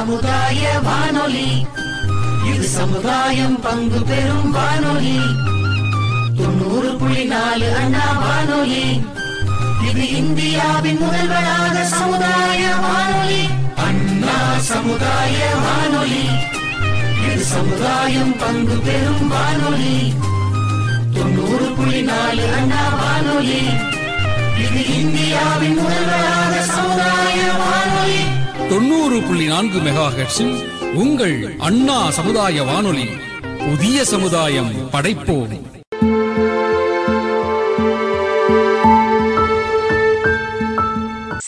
சமுதாய வானொலி. இது சமுதாயம் பங்கு பெறும் வானொலி. தொண்ணூறு புள்ளி நாலு அண்ணா வானொலி. இது இந்தியாவின் முதல்வராக சமுதாய வானொலி. அண்ணா சமுதாய வானொலி. இது சமுதாயம் பங்கு பெறும் வானொலி. தொண்ணூறு புள்ளி நாலு அண்ணா வானொலி. இது இந்தியாவின் முதல்வராக சமுதாய வானொலி. தொண்ணூறு புள்ளி நான்கு மெகா ஹெட்ஸில் உங்கள் அண்ணா சமுதாய வானொலி புதிய சமுதாயம் படைப்போம்.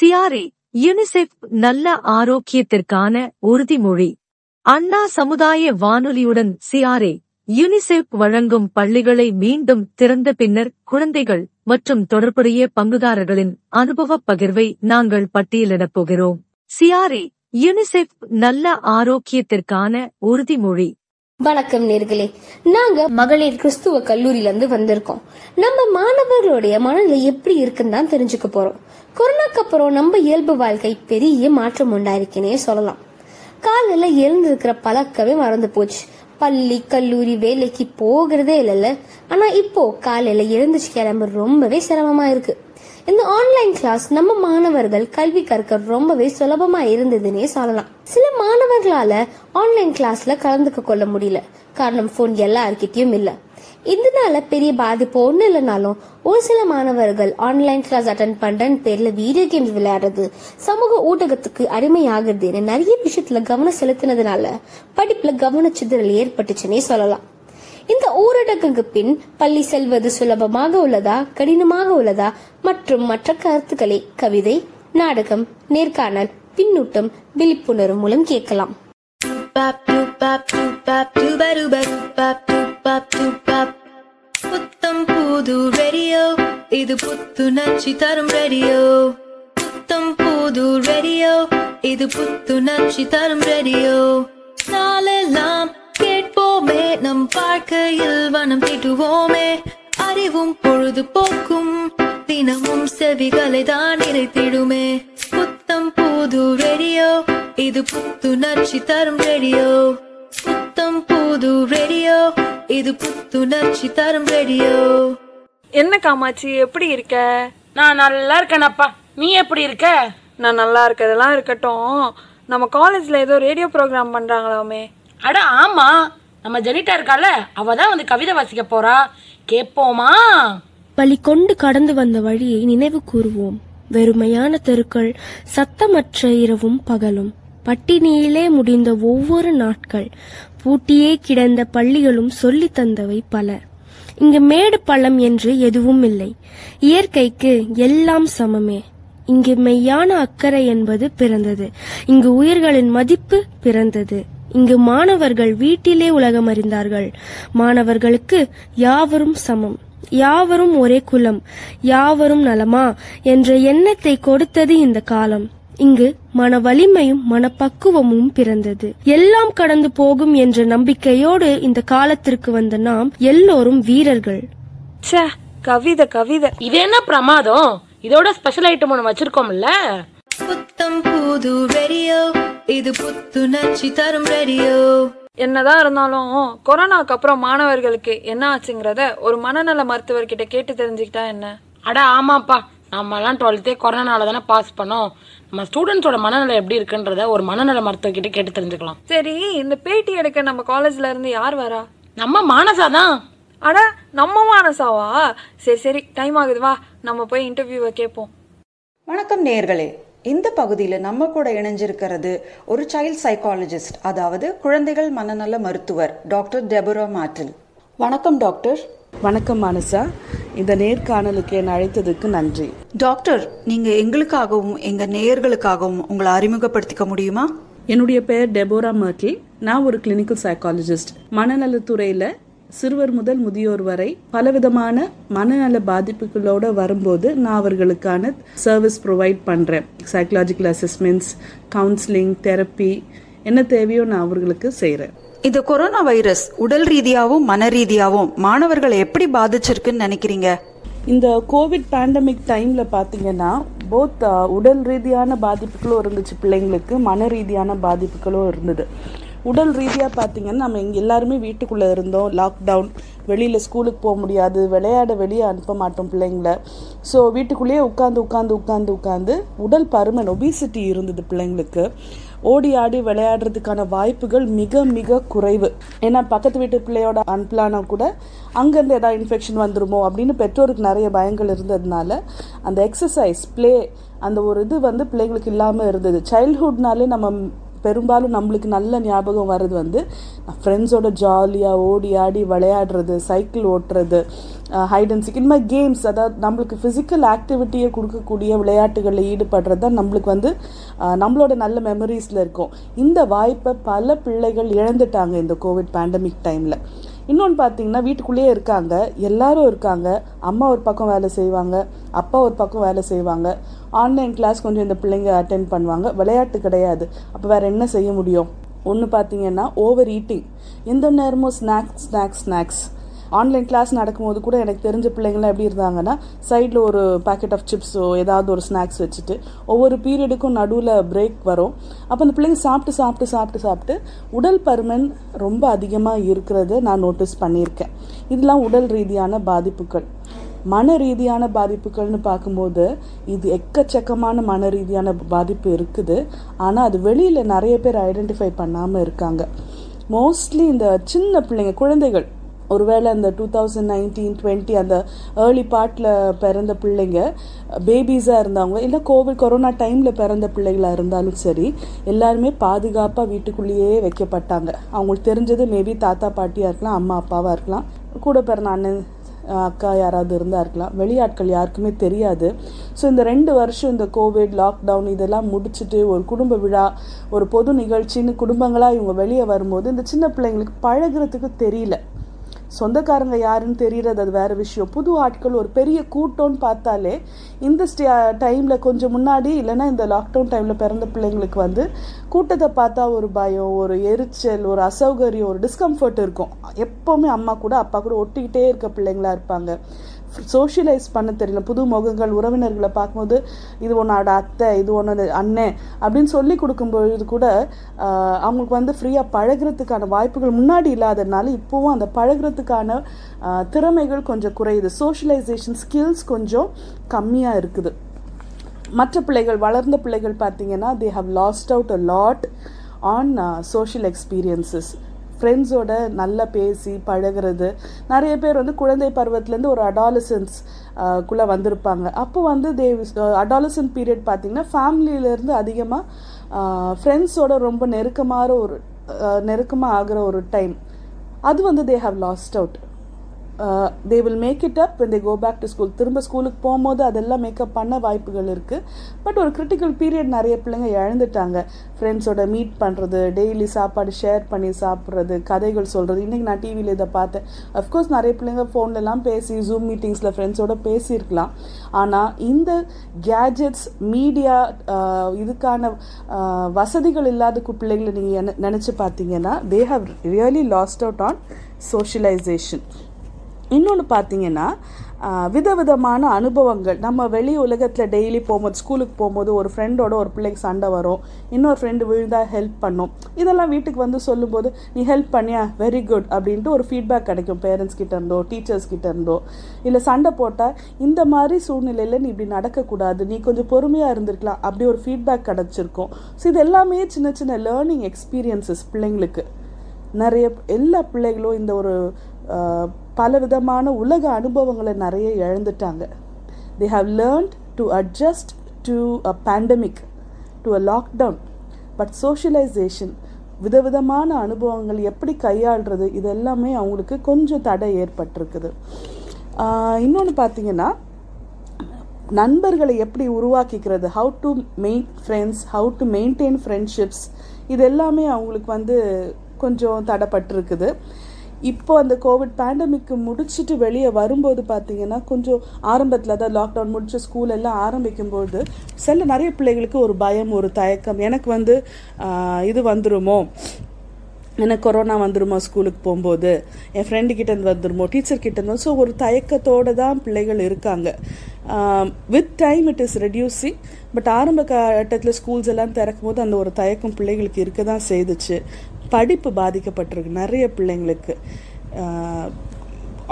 சியாரே யுனிசெஃப் நல்ல ஆரோக்கியத்திற்கான உறுதிமொழி. அண்ணா சமுதாய வானொலியுடன் சியாரே யுனிசெஃப் வழங்கும் பள்ளிகளை மீண்டும் திறந்த பின்னர் குழந்தைகள் மற்றும் தொடர்புடைய பங்குதாரர்களின் அனுபவப் பகிர்வை நாங்கள் பட்டியலிடப் போகிறோம். சியாரே யுனிசெஃப் நல்ல ஆரோக்கியத்திற்கான உறுதிமொழி. வணக்கம் நேர்களே நாங்க மகளிர் கிறிஸ்துவ கல்லூரியில இருந்து வந்திருக்கோம். நம்ம மாணவர்களுடைய மனநிலை எப்படி இருக்குன்னு தான் தெரிஞ்சுக்க போறோம். கொரோனாக்கு அப்புறம் நம்ம இயல்பு வாழ்க்கை பெரிய மாற்றம் உண்டாயிருக்குன்னே சொல்லலாம். காலையில எழுந்திருக்கிற பழக்கமே மறந்து போச்சு. பள்ளி கல்லூரி வேலைக்கு போகிறதே இல்லைல்ல. ஆனா இப்போ காலையில எழுந்துச்சு கிளம்ப ரொம்பவே சிரமமா இருக்கு. இந்த ஆன்லைன் கிளாஸ் நம்ம மாணவர்கள் கல்வி கற்க ரொம்பவே சுலபமா இருந்ததுன்னே சொல்லலாம். சில மாணவர்களால ஆன்லைன் கிளாஸ்ல கலந்துக்க கொள்ள முடியல. காரணம் போன் எல்லார்கிட்டயும் இல்ல. இதனால பெரிய பாதிப்பு ஒண்ணு இல்லைனாலும் ஒரு சில மாணவர்கள் ஆன்லைன் கிளாஸ் அட்டன் பண்றேன்னு பேர்ல வீடியோ கேம்ஸ் விளையாடுறது சமூக ஊடகத்துக்கு அடிமையாகிறதுன்னு நிறைய விஷயத்துல கவனம் செலுத்தினதுனால படிப்புல கவனச்சிதறல் ஏற்பட்டுச்சுன்னே சொல்லலாம். இந்த ஊரடங்குக்கு பின் பள்ளி செல்வது சுலபமாக உள்ளதா கடினமாக உள்ளதா மற்றும் மற்ற கருத்துக்களை கவிதை நாடகம் நேர்காணல் பின்னூட்டம் விழிப்புணர்வு மூலம் கேட்கலாம். புத்தம் புது ரேடியோ இது புத்துணர்ச்சி தரும் ரேடியோ. புத்தம் புது ரேடியோ இது புத்துணர்ச்சி தரும் ரேடியோ. நாளெல்லாம் கேட்போமே நம் வாழ்க்கையில் வனம் தீட்டுவோமே அறிவும் பொழுதுபோக்கும். தினமும் செவிகளை தான் இறைத்திடுமே. புத்தம் புது ரேடியோ இது புத்துணர்ச்சி தரும் ரேடியோ புத்தம் புது ரேடியோ இது புத்துணர்ச்சி தரும் ரேடியோ என்ன காமாட்சி எப்படி இருக்க? நான் நல்லா இருக்கேனப்பா. நீ எப்படி இருக்க? நான் நல்லா இருக்கதெல்லாம் இருக்கட்டும். நம்ம காலேஜ்ல ஏதோ ரேடியோ ப்ரோக்ராம் பண்றாங்களாமே. அட ஆமா. நம்ம ஜெனிட்டா இருக்கால அவ தான் வந்து கவிதை வாசிக்க போறா. கேப்போமா? பலி கொண்டு கடந்து வந்த வழியை நினைவு கூறுவோம். வெறுமையான தெருக்கள் சத்தமற்ற இரவும் பகலும். பட்டினியிலே முடிந்த ஒவ்வொரு நாட்கள் பூட்டியே கிடந்த பள்ளிகளும் சொல்லித் தந்தவை பல. இங்கு மேடு பள்ளம் என்று எதுவும் இல்லை. இயற்கைக்கு எல்லாம் சமமே. இங்கு மெய்யான அக்கறை என்பது பிறந்தது. இங்கு உயிர்களின் மதிப்பு பிறந்தது. இங்கு மாணவர்கள் வீட்டிலே உலகம் அறிந்தார்கள் மாணவர்களுக்கு யாவரும் சமம். யாவரும் ஒரே குலம் யாவரும் நலமா என்ற எண்ணத்தை கொடுத்தது இந்த காலம். இங்கு மன வலிமையும் மனப்பக்குவமும் பிறந்தது. எல்லாம் கடந்து போகும் என்ற நம்பிக்கையோடு இந்த காலத்திற்கு வந்த நாம் எல்லோரும் வீரர்கள். ச்சே கவிதை கவிதை. இது என்ன பிரமாதம்? இதோட ஸ்பெஷல் ஐட்டம் ஒன்று வச்சிருக்கோம்ல. புத்தம் புது ரேடியோ இது புத்துணர்ச்சி தரும் ரேடியோ. என்னதான் இருந்தாலும் கொரோனாக்கு அப்புறம் மாணவர்களுக்கு என்ன ஆச்சுங்கிறத ஒரு மனநல மருத்துவர்கிட்ட கேட்டு தெரிஞ்சுக்கிட்டா என்ன? அட ஆமாப்பா. நம்மலாம் டுவெல்த்தே கொரோனால தானே பாஸ் பண்ணோம். நம்ம ஸ்டூடெண்ட்ஸோட மனநிலை எப்படி இருக்குன்றத ஒரு மனநல மருத்துவர்கிட்ட கேட்டு தெரிஞ்சுக்கலாம். சரி இந்த பேட்டி எடுக்க நம்ம காலேஜ்ல இருந்து யார் வரா? நம்ம மானசா தான். அட நம்ம மானசாவா? சரி சரி டைம் ஆகுது. வா நம்ம போய் இன்டர்வியூவை கேட்போம் வணக்கம் நேயர்களே இந்த பகுதியில் நம்ம கூட இணைஞ்சிருக்கிறது ஒரு சைல்ட் சைக்காலஜிஸ்ட் அதாவது குழந்தைகள் மனநல மருத்துவர் டாக்டர் டெபரா மாட்டில் வணக்கம் டாக்டர் வணக்கம் மானசா இந்த நேர்காணலுக்கு என்னை அழைத்ததுக்கு நன்றி. டாக்டர் நீங்க எங்களுக்காகவும் எங்க நேயர்களுக்காகவும் உங்களை அறிமுகப்படுத்திக்க முடியுமா? என்னுடைய பெயர் டெபோரா மர்டில் நான் ஒரு கிளினிக்கல் சைக்காலஜிஸ்ட் மனநலத்துறையில சிறுவர் முதல் முதியோர் வரை பலவிதமான மனநல பாதிப்புகளோட வரும்போது நான் அவர்களுக்கான சர்வீஸ் ப்ரொவைட் பண்றேன். சைக்கலாஜிக்கல் அசஸ்மெண்ட்ஸ் கவுன்சிலிங் தெரப்பி என்ன தேவையோ நான் அவர்களுக்கு செய்றேன். இந்த கொரோனா வைரஸ் உடல் ரீதியாவும் மன ரீதியாவும் மாணவர்களை எப்படி பாதிச்சிருக்குன்னு நினைக்கிறீங்க? இந்த கோவிட் பேண்டமிக் டைம்ல பாத்தீங்கன்னா போத் உடல் ரீதியான பாதிப்புகளும் இருந்துச்சு. பிள்ளைங்களுக்கு மன ரீதியான பாதிப்புகளும் இருந்தது. உடல் ரீதியாக பார்த்தீங்கன்னா நம்ம இங்கே எல்லாருமே வீட்டுக்குள்ளே இருந்தோம். லாக்டவுன் வெளியில் ஸ்கூலுக்கு போக முடியாது. விளையாட வெளியே அனுப்ப மாட்டோம் பிள்ளைங்கள. ஸோ வீட்டுக்குள்ளேயே உட்காந்து உட்காந்து உட்காந்து உட்காந்து உடல் பருமன் ஒபிசிட்டி இருந்தது பிள்ளைங்களுக்கு. ஓடி ஆடி விளையாடுறதுக்கான வாய்ப்புகள் மிக மிக குறைவு. ஏன்னா பக்கத்து வீட்டு பிள்ளையோட அனுப்பலானா கூட அங்கேருந்து ஏதாவது இன்ஃபெக்ஷன் வந்துருமோ அப்படின்னு பெற்றோருக்கு நிறைய பயங்கள் இருந்ததுனால அந்த எக்ஸசைஸ் ப்ளே அந்த ஒரு இது வந்து பிள்ளைங்களுக்கு இல்லாமல் இருந்தது. சைல்ட்ஹுட்னாலே நம்ம பெரும்பாலும் நம்மளுக்கு நல்ல ஞாபகம் வர்றது வந்து ஃப்ரெண்ட்ஸோட ஜாலியாக ஓடி ஆடி விளையாடுறது சைக்கிள் ஓட்டுறது ஹைட் அண்ட் இந்த மாதிரி கேம்ஸ் அதாவது நம்மளுக்கு ஃபிசிக்கல் ஆக்டிவிட்டியை கொடுக்கக்கூடிய விளையாட்டுகளில் ஈடுபடுறது தான் நம்மளுக்கு வந்து நம்மளோட நல்ல மெமரிஸில் இருக்கும். இந்த வாய்ப்பை பல பிள்ளைகள் இழந்துட்டாங்க இந்த கோவிட் பேண்டமிக் டைமில் இன்னொன்று பார்த்தீங்கன்னா வீட்டுக்குள்ளேயே இருக்காங்க. எல்லாரும் இருக்காங்க. அம்மா ஒரு பக்கம் வேலை செய்வாங்க. அப்பா ஒரு பக்கம் வேலை செய்வாங்க. ஆன்லைன் கிளாஸ் கொஞ்சம் இந்த பிள்ளைங்க அட்டென்ட் பண்ணுவாங்க. விளையாட்டு கிடையாது. அப்போ வேறு என்ன செய்ய முடியும்? ஒன்று பார்த்தீங்கன்னா ஓவர் ஈட்டிங் எந்த நேரமும் snacks snacks snacks online class நடக்கும்போது கூட எனக்கு தெரிஞ்ச பிள்ளைங்களாம் எப்படி இருந்தாங்கன்னா சைடில் ஒரு பாக்கெட் ஆஃப் சிப்ஸோ ஏதாவது ஒரு ஸ்நாக்ஸ் வச்சுட்டு ஒவ்வொரு பீரியடுக்கும் நடுவில் பிரேக் வரும். அப்போ அந்த பிள்ளைங்க சாப்பிட்டு சாப்பிட்டு சாப்பிட்டு சாப்பிட்டு உடல் பருமன் ரொம்ப அதிகமாக இருக்கிறத நான் நோட்டீஸ் பண்ணியிருக்கேன். இதெல்லாம் உடல் ரீதியான பாதிப்புகள். மன ரீதியான பாதிப்புகள்னு பார்க்கும்போது இது எக்கச்சக்கமான மன ரீதியான பாதிப்பு இருக்குது. ஆனால் அது வெளியில் நிறைய பேர் ஐடென்டிஃபை பண்ணாமல் இருக்காங்க. மோஸ்ட்லி இந்த சின்ன பிள்ளைங்க குழந்தைகள். ஒருவேளை அந்த டூ தௌசண்ட் நைன்டீன் டுவெண்ட்டி அந்த ஏர்லி பார்ட்டில் பிறந்த பிள்ளைங்க பேபிஸாக இருந்தவங்க இல்லை கோவிட் கொரோனா டைமில் பிறந்த பிள்ளைகளாக இருந்தாலும் சரி எல்லாருமே பாதுகாப்பாக வீட்டுக்குள்ளேயே வைக்கப்பட்டாங்க. அவங்களுக்கு தெரிஞ்சது மேபி தாத்தா பாட்டியாக இருக்கலாம் அம்மா அப்பாவாக இருக்கலாம். கூட பிறந்த அண்ணன் அக்கா யாராவது இருந்தா இருக்கலாம். வெளியாட்கள் யாருக்குமே தெரியாது. ஸோ இந்த ரெண்டு வருஷம் இந்த கோவிட் லாக்டவுன் இதெல்லாம் முடிச்சுட்டு ஒரு குடும்ப விழா ஒரு பொது நிகழ்ச்சின்னு குடும்பங்களாக இவங்க வெளியே வரும்போது இந்த சின்ன பிள்ளைங்களுக்கு பழகுறதுக்கு தெரியல. சொந்தக்காரங்க யாருன்னு தெரியறது அது வேற விஷயம். புது ஆட்கள் ஒரு பெரிய கூட்டம்னு பார்த்தாலே இந்த ஸ்டே டைமில் கொஞ்சம் முன்னாடி இல்லைன்னா இந்த லாக்டவுன் டைமில் பிறந்த பிள்ளைங்களுக்கு வந்து கூட்டத்தை பார்த்தா ஒரு பயம் ஒரு எரிச்சல் ஒரு அசௌகரியம் ஒரு டிஸ்கம்ஃபர்ட் இருக்கும். எப்போவுமே அம்மா கூட அப்பா கூட ஒட்டிக்கிட்டே இருக்க பிள்ளைங்களா இருப்பாங்க. சோஷியலைஸ் பண்ண தெரியல. புது முகங்கள் உறவினர்களை பார்க்கும்போது இது உன்னோட அத்தை இது உன்னோட அண்ணன் அப்படின்னு சொல்லி கொடுக்கும்பொழுது கூட அவங்களுக்கு வந்து ஃப்ரீயாக பழகுறதுக்கான வாய்ப்புகள் முன்னாடி இல்லாததுனால இப்போவும் அந்த பழகுறதுக்கான திறமைகள் கொஞ்சம் குறையுது. சோஷியலைசேஷன் ஸ்கில்ஸ் கொஞ்சம் கம்மியாக இருக்குது. மற்ற பிள்ளைகள் வளர்ந்த பிள்ளைகள் பார்த்தீங்கன்னா they have lost out a lot on social experiences ஃப்ரெண்ட்ஸோட நல்லா பேசி பழகுறது. நிறைய பேர் வந்து குழந்தை பருவத்துலேருந்து ஒரு அடாலசன்ஸ் குள்ளே வந்திருப்பாங்க. அப்போ வந்து தே அடாலசன் பீரியட் பார்த்திங்கன்னா ஃபேமிலியிலேருந்து அதிகமாக ஃப்ரெண்ட்ஸோட ரொம்ப நெருக்கமான ஒரு நெருக்கமாக ஆகிற ஒரு டைம் அது வந்து they have lost out they will make it up when they back to school திரும்ப ஸ்கூலுக்கு போகும்போது அதெல்லாம் மேக்கப் பண்ண வாய்ப்புகள் இருக்குது பட் ஒரு கிரிட்டிக்கல் பீரியட் நிறைய பிள்ளைங்க இழந்துட்டாங்க. ஃப்ரெண்ட்ஸோட மீட் பண்ணுறது டெய்லி சாப்பாடு ஷேர் பண்ணி சாப்பிட்றது கதைகள் சொல்கிறது இன்றைக்கி நான் டிவியில் இதை பார்த்தேன். அஃப்கோர்ஸ் நிறைய பிள்ளைங்க ஃபோன்லலாம் பேசி ஜூம் மீட்டிங்ஸில் ஃப்ரெண்ட்ஸோட பேசியிருக்கலாம். ஆனால் இந்த கேஜெட்ஸ் மீடியா uh, இதுக்கான uh, வசதிகள் இல்லாத கு- பிள்ளைங்களை நீங்கள் நினச்சி பார்த்தீங்கன்னா they have really lost out on socialisation இன்னொன்று பார்த்தீங்கன்னா விதவிதமான அனுபவங்கள். நம்ம வெளி உலகத்தில் டெய்லி போகும்போது ஸ்கூலுக்கு போகும்போது ஒரு ஃப்ரெண்டோட ஒரு பிள்ளைக்கு சண்டை வரும். இன்னொரு ஃப்ரெண்டு விழுந்தா ஹெல்ப் பண்ணும். இதெல்லாம் வீட்டுக்கு வந்து சொல்லும்போது நீ ஹெல்ப் பண்ணியா? வெரி குட் அப்படின்ட்டு ஒரு ஃபீட்பேக் கிடைக்கும் பேரண்ட்ஸ் கிட்ட இருந்தோ டீச்சர்ஸ் கிட்ட இருந்தோ. இல்லை சண்டை போட்டால் இந்த மாதிரி சூழ்நிலையில் நீ இப்படி நடக்கக்கூடாது. நீ கொஞ்சம் பொறுமையாக இருந்திருக்கலாம். அப்படி ஒரு ஃபீட்பேக் கிடச்சிருக்கும். ஸோ இது எல்லாமே சின்ன சின்ன லேர்னிங் எக்ஸ்பீரியன்சஸ் பிள்ளைங்களுக்கு. நிறைய எல்லா பிள்ளைகளும் இந்த ஒரு பல விதமான உலக அனுபவங்களை நிறைய இழந்துட்டாங்க. They have learnt to adjust to a pandemic to a lockdown but socialisation விதவிதமான அனுபவங்கள் எப்படி கையாளுறது இது எல்லாமே அவங்களுக்கு கொஞ்சம் தடை ஏற்பட்டிருக்குது. இன்னொன்று பார்த்தீங்கன்னா நண்பர்களை எப்படி உருவாக்கிக்கிறது how to main friends how to maintain friendships இது எல்லாமே அவங்களுக்கு வந்து கொஞ்சம் தடைப்பட்டிருக்குது. இப்போ அந்த கோவிட் பேண்டமிக் முடிச்சுட்டு வெளியே வரும்போது பார்த்தீங்கன்னா கொஞ்சம் ஆரம்பத்தில் தான் லாக்டவுன் முடிச்சு ஸ்கூல் எல்லாம் ஆரம்பிக்கும்போது சில நிறைய பிள்ளைகளுக்கு ஒரு பயம் ஒரு தயக்கம். எனக்கு வந்து இது வந்துருமோ? எனக்கு கொரோனா வந்துருமா ஸ்கூலுக்கு போகும்போது? என் ஃப்ரெண்டு கிட்டேருந்து வந்துருமோ? டீச்சர் கிட்டேருந்து ஸோ ஒரு தயக்கத்தோடு தான் பிள்ளைகள் இருக்காங்க. With time it is reducing but ஆரம்ப கட்டத்தில் ஸ்கூல்ஸ் எல்லாம் திறக்கும் போது அந்த ஒரு தயக்கம் பிள்ளைகளுக்கு இருக்க தான் செய்துச்சு. படிப்பு பாதிக்கப்பட்டிருக்கு நிறைய பிள்ளைங்களுக்கு.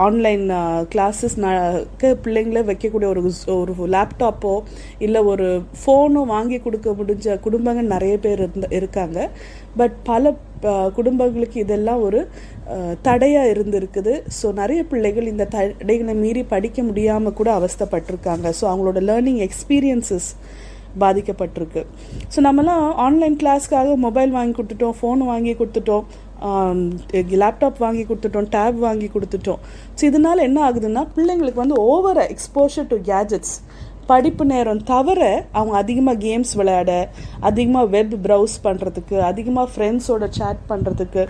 ஆன்லைன் கிளாஸஸ் பிள்ளைங்கள வைக்கக்கூடிய ஒரு ஒரு லேப்டாப்போ இல்லை ஒரு ஃபோனோ வாங்கி கொடுக்க முடிஞ்ச குடும்பங்கள் நிறைய பேர் இருந்த இருக்காங்க. பட் பல குடும்பங்களுக்கு இதெல்லாம் ஒரு தடையாக இருந்திருக்குது. ஸோ நிறைய பிள்ளைகள் இந்த தடைகளை மீறி படிக்க முடியாமல் கூட அவஸ்தப்பட்டிருக்காங்க. ஸோ அவங்களோட லேர்னிங் எக்ஸ்பீரியன்சஸ் பாதிக்கப்பட்டிருக்கு. ஸோ நம்மலாம் ஆன்லைன் கிளாஸ்க்காக மொபைல் வாங்கி கொடுத்துட்டோம் ஃபோன் வாங்கி கொடுத்துட்டோம் லேப்டாப் வாங்கி கொடுத்துட்டோம் டேப் வாங்கி கொடுத்துட்டோம். ஸோ இதனால என்ன ஆகுதுன்னா பிள்ளைங்களுக்கு வந்து ஓவர் எக்ஸ்போஷர் டு கேஜெட்ஸ் படிப்பு நேரம் தவிர அவங்க அதிகமாக கேம்ஸ் விளையாட அதிகமாக வெப் ப்ரௌஸ் பண்ணுறதுக்கு அதிகமாக ஃப்ரெண்ட்ஸோட சேட் பண்ணுறதுக்கு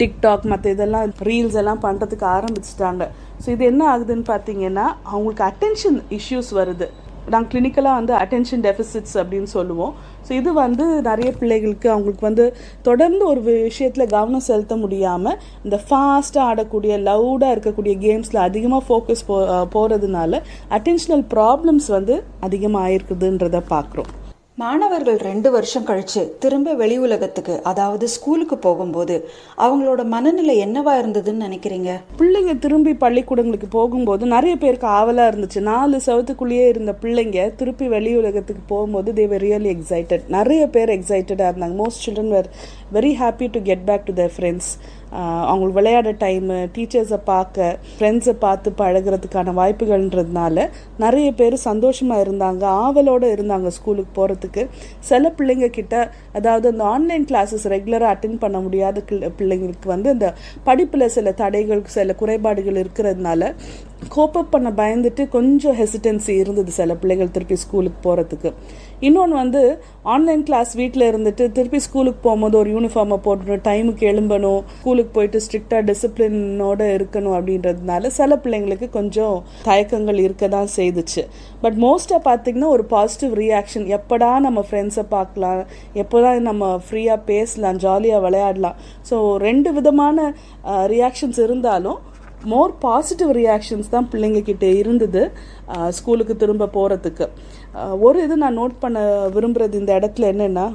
டிக்டாக் மற்ற இதெல்லாம் ரீல்ஸ் எல்லாம் பண்ணுறதுக்கு ஆரம்பிச்சிட்டாங்க. ஸோ இது என்ன ஆகுதுன்னு பார்த்தீங்கன்னா அவங்களுக்கு அட்டென்ஷன் இஷ்யூஸ் வருது. நாங்கள் கிளினிக்கலாக வந்து அட்டென்ஷன் டெஃபிசிட்ஸ் அப்படின்னு சொல்லுவோம். ஸோ இது வந்து நிறைய பிள்ளைகளுக்கு அவங்களுக்கு வந்து தொடர்ந்து ஒரு விஷயத்தில் கவனம் செலுத்த முடியாமல் இந்த ஃபாஸ்ட்டாக ஆடக்கூடிய லவுடாக இருக்கக்கூடிய கேம்ஸில் அதிகமாக ஃபோக்கஸ் போ போகிறதுனால அட்டென்ஷனல் ப்ராப்ளம்ஸ் வந்து அதிகமாக ஆயிருக்குதுன்றதை பார்க்குறோம் மாணவர்கள் ரெண்டு வருஷம் கழிச்சு திரும்ப வெளி உலகத்துக்கு அதாவது ஸ்கூலுக்கு போகும்போது அவங்களோட மனநிலை என்னவா இருந்ததுன்னு நினைக்கிறீங்க? பிள்ளைங்க திரும்பி பள்ளிக்கூடங்களுக்கு போகும்போது நிறைய பேருக்கு ஆவலா இருந்துச்சு. நாலு சவுத்துக்குள்ளேயே இருந்த பிள்ளைங்க திருப்பி வெளி உலகத்துக்கு போகும்போது தே வர் ரியலி எக்ஸைட்டட் நிறைய பேர் எக்ஸைட்டடாக இருந்தாங்க. Most children were very happy to get back to their friends அவங்களுக்கு விளையாட டைமு டீச்சர்ஸை பார்க்க ஃப்ரெண்ட்ஸை பார்த்து பழகிறதுக்கான வாய்ப்புகள்ன்றதுனால நிறைய பேர் சந்தோஷமாக இருந்தாங்க ஆவலோடு இருந்தாங்க ஸ்கூலுக்கு போகிறதுக்கு சில பிள்ளைங்க கிட்ட அதாவது அந்த ஆன்லைன் கிளாஸஸ் ரெகுலராக அட்டென்ட் பண்ண முடியாத பிள்ளைங்களுக்கு வந்து இந்த படிப்பில் சில தடைகள் சில குறைபாடுகள் இருக்கிறதுனால கோப்பப் பண்ண பயந்துட்டு கொஞ்சம் ஹெசிடென்சி இருந்தது சில பிள்ளைகள் திருப்பி ஸ்கூலுக்கு போகிறதுக்கு இன்னொன்று வந்து ஆன்லைன் கிளாஸ் வீட்டில் இருந்துட்டு திருப்பி ஸ்கூலுக்கு போகும்போது ஒரு யூனிஃபார்மை போட்டுணும் டைமுக்கு எழும்பணும் ஸ்கூலுக்கு போயிட்டு ஸ்ட்ரிக்டாக டிசிப்ளினோட இருக்கணும் அப்படின்றதுனால சில பிள்ளைங்களுக்கு கொஞ்சம் தயக்கங்கள் இருக்க தான் செய்துச்சு பட் மோஸ்ட்டாக பார்த்திங்கன்னா ஒரு பாசிட்டிவ் ரியாக்ஷன் எப்படா நம்ம ஃப்ரெண்ட்ஸை பார்க்கலாம்? எப்போதா நம்ம ஃப்ரீயாக பேசலாம்? ஜாலியாக விளையாடலாம்? ஸோ ரெண்டு விதமான ரியாக்ஷன்ஸ் இருந்தாலும் மோர் பாசிட்டிவ் ரியாக்ஷன்ஸ் தான் பிள்ளைங்கக்கிட்ட இருந்தது ஸ்கூலுக்கு திரும்ப போகிறதுக்கு ஒரு இது நான் நோட் பண்ண விரும்புகிறது இந்த இடத்துல என்னென்னா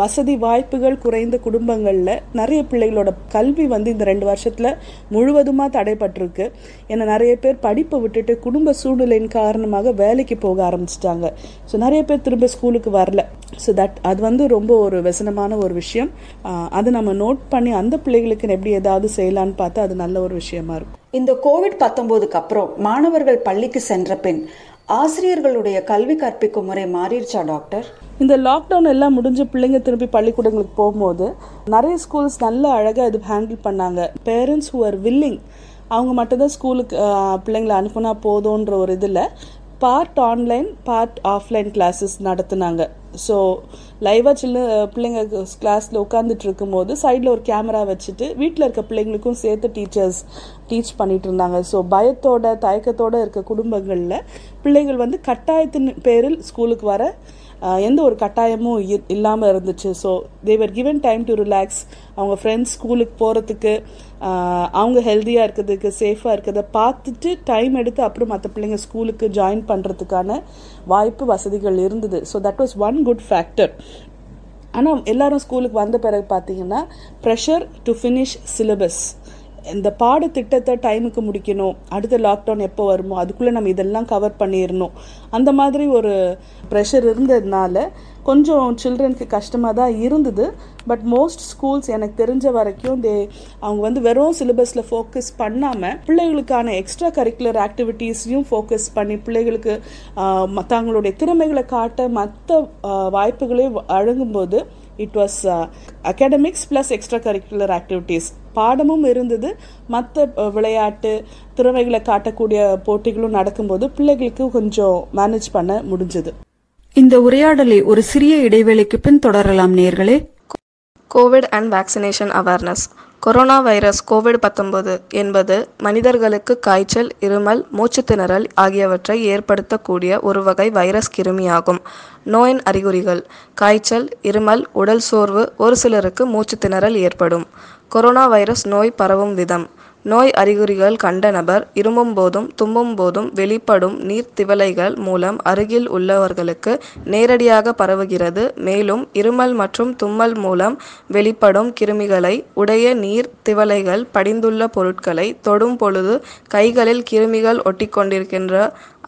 வசதி வாய்ப்புகள் குறைந்த குடும்பங்களில் நிறைய பிள்ளைகளோட கல்வி வந்து இந்த ரெண்டு வருஷத்தில் முழுவதுமாக தடைப்பட்டிருக்கு. ஏன்னா நிறைய பேர் படிப்பை விட்டுட்டு குடும்ப சூழ்நிலையின் காரணமாக வேலைக்கு போக ஆரம்பிச்சிட்டாங்க. ஸோ நிறைய பேர் திரும்ப ஸ்கூலுக்கு வரல. ஸோ தட் அது வந்து ரொம்ப ஒரு வசனமான ஒரு விஷயம். அதை நம்ம நோட் பண்ணி அந்த பிள்ளைகளுக்கு எப்படி ஏதாவது செய்யலான்னு பார்த்தா அது நல்ல ஒரு விஷயமா இருக்கும். இந்த கோவிட் பத்தொன்பதுக்கு அப்புறம் மாணவர்கள் பள்ளிக்கு சென்ற பின் ஆசிரியர்களுடைய கல்வி கற்பிக்கும் முறை மாறிடுச்சா டாக்டர்? இந்த லாக்டவுன் எல்லாம் முடிஞ்சு பிள்ளைங்க திரும்பி பள்ளிக்கூடங்களுக்கு போகும்போது நிறைய ஸ்கூல்ஸ் நல்ல அழகாக இது ஹேண்டில் பண்ணாங்க. பேரண்ட்ஸ் ஹூ ஆர் வில்லிங் அவங்க மட்டும்தான் ஸ்கூலுக்கு பிள்ளைங்களை அனுப்புனா போதுன்ற ஒரு இதில் part online part offline classes நடத்துனாங்க. ஸோ லைவாக சின்ன பிள்ளைங்க கிளாஸில் உட்காந்துட்டு இருக்கும்போது சைடில் ஒரு கேமரா வச்சுட்டு வீட்டில் இருக்க பிள்ளைங்களுக்கும் சேர்த்து டீச்சர்ஸ் டீச் பண்ணிட்டு இருந்தாங்க ஸோ பயத்தோட தயக்கத்தோட இருக்க குடும்பங்களில் பிள்ளைகள் வந்து கட்டாயத்தின் பேரில் ஸ்கூலுக்கு வர எந்த ஒரு கட்டாயமும் இல்லாமல் இருந்துச்சு. So they were given time to relax அவங்க ஃப்ரெண்ட்ஸ் ஸ்கூலுக்கு போகிறதுக்கு அவங்க ஹெல்த்தியாக இருக்கிறதுக்கு சேஃபாக இருக்கிறத பார்த்துட்டு டைம் எடுத்து அப்புறம் மற்ற பிள்ளைங்க ஸ்கூலுக்கு ஜாயின் பண்ணுறதுக்கான வாய்ப்பு வசதிகள் இருந்தது. So that was one good factor ஆனால் எல்லாரும் ஸ்கூலுக்கு வந்த பிறகு பார்த்தீங்கன்னா ப்ரெஷர் டு ஃபினிஷ் சிலபஸ் இந்த பாடத்திட்டத்தை டைமுக்கு முடிக்கணும். அடுத்த லாக்டவுன் எப்போ வருமோ அதுக்குள்ளே நம்ம இதெல்லாம் கவர் பண்ணிடணும் அந்த மாதிரி ஒரு ப்ரெஷர் இருந்ததுனால கொஞ்சம் சில்ட்ரனுக்கு கஷ்டமாக தான் இருந்தது. பட் மோஸ்ட் ஸ்கூல்ஸ் எனக்கு தெரிஞ்ச வரைக்கும் தே அவங்க வந்து வெறும் சிலபஸில் ஃபோக்கஸ் பண்ணாமல் பிள்ளைகளுக்கான எக்ஸ்ட்ரா கரிக்குலர் ஆக்டிவிட்டீஸையும் ஃபோக்கஸ் பண்ணி பிள்ளைகளுக்கு தங்களுடைய திறமைகளை காட்ட மற்ற வாய்ப்புகளையும் வழங்கும்போது it was academics plus extra curricular activities பாடமும் இருந்தது. மற்ற விளையாட்டு திறமைகளை காட்டக்கூடிய போட்டிகளும் நடக்கும்போது பிள்ளைகளுக்கு கொஞ்சம் மேனேஜ் பண்ண முடிஞ்சது. இந்த உரையாடலை ஒரு சிறிய இடைவேளைக்கு பின் தொடரலாம் நேர்களே. Covid and vaccination awareness corona virus Covid பத்தொன்பது என்பது மனிதர்களுக்கு காய்ச்சல் இருமல் மூச்சு திணறல் ஆகியவற்றை ஏற்படுத்தக்கூடிய ஒரு வகை வைரஸ் கிருமியாகும். நோயின் அறிகுறிகள். காய்ச்சல் இருமல் உடல் சோர்வு ஒரு சிலருக்கு மூச்சு திணறல் ஏற்படும். கொரோனா வைரஸ் நோய் பரவும் விதம். நோய் அறிகுறிகள் கண்ட நபர் இருமும் போதும் தும்மும் போதும் வெளிப்படும் நீர்த்திவலைகள் மூலம் அருகில் உள்ளவர்களுக்கு நேரடியாக பரவுகிறது. மேலும் இருமல் மற்றும் தும்மல் மூலம் வெளிப்படும் கிருமிகளை உடைய நீர் திவலைகள் படிந்துள்ள பொருட்களை தொடும் பொழுது கைகளில் கிருமிகள் ஒட்டிக்கொண்டிருக்கின்ற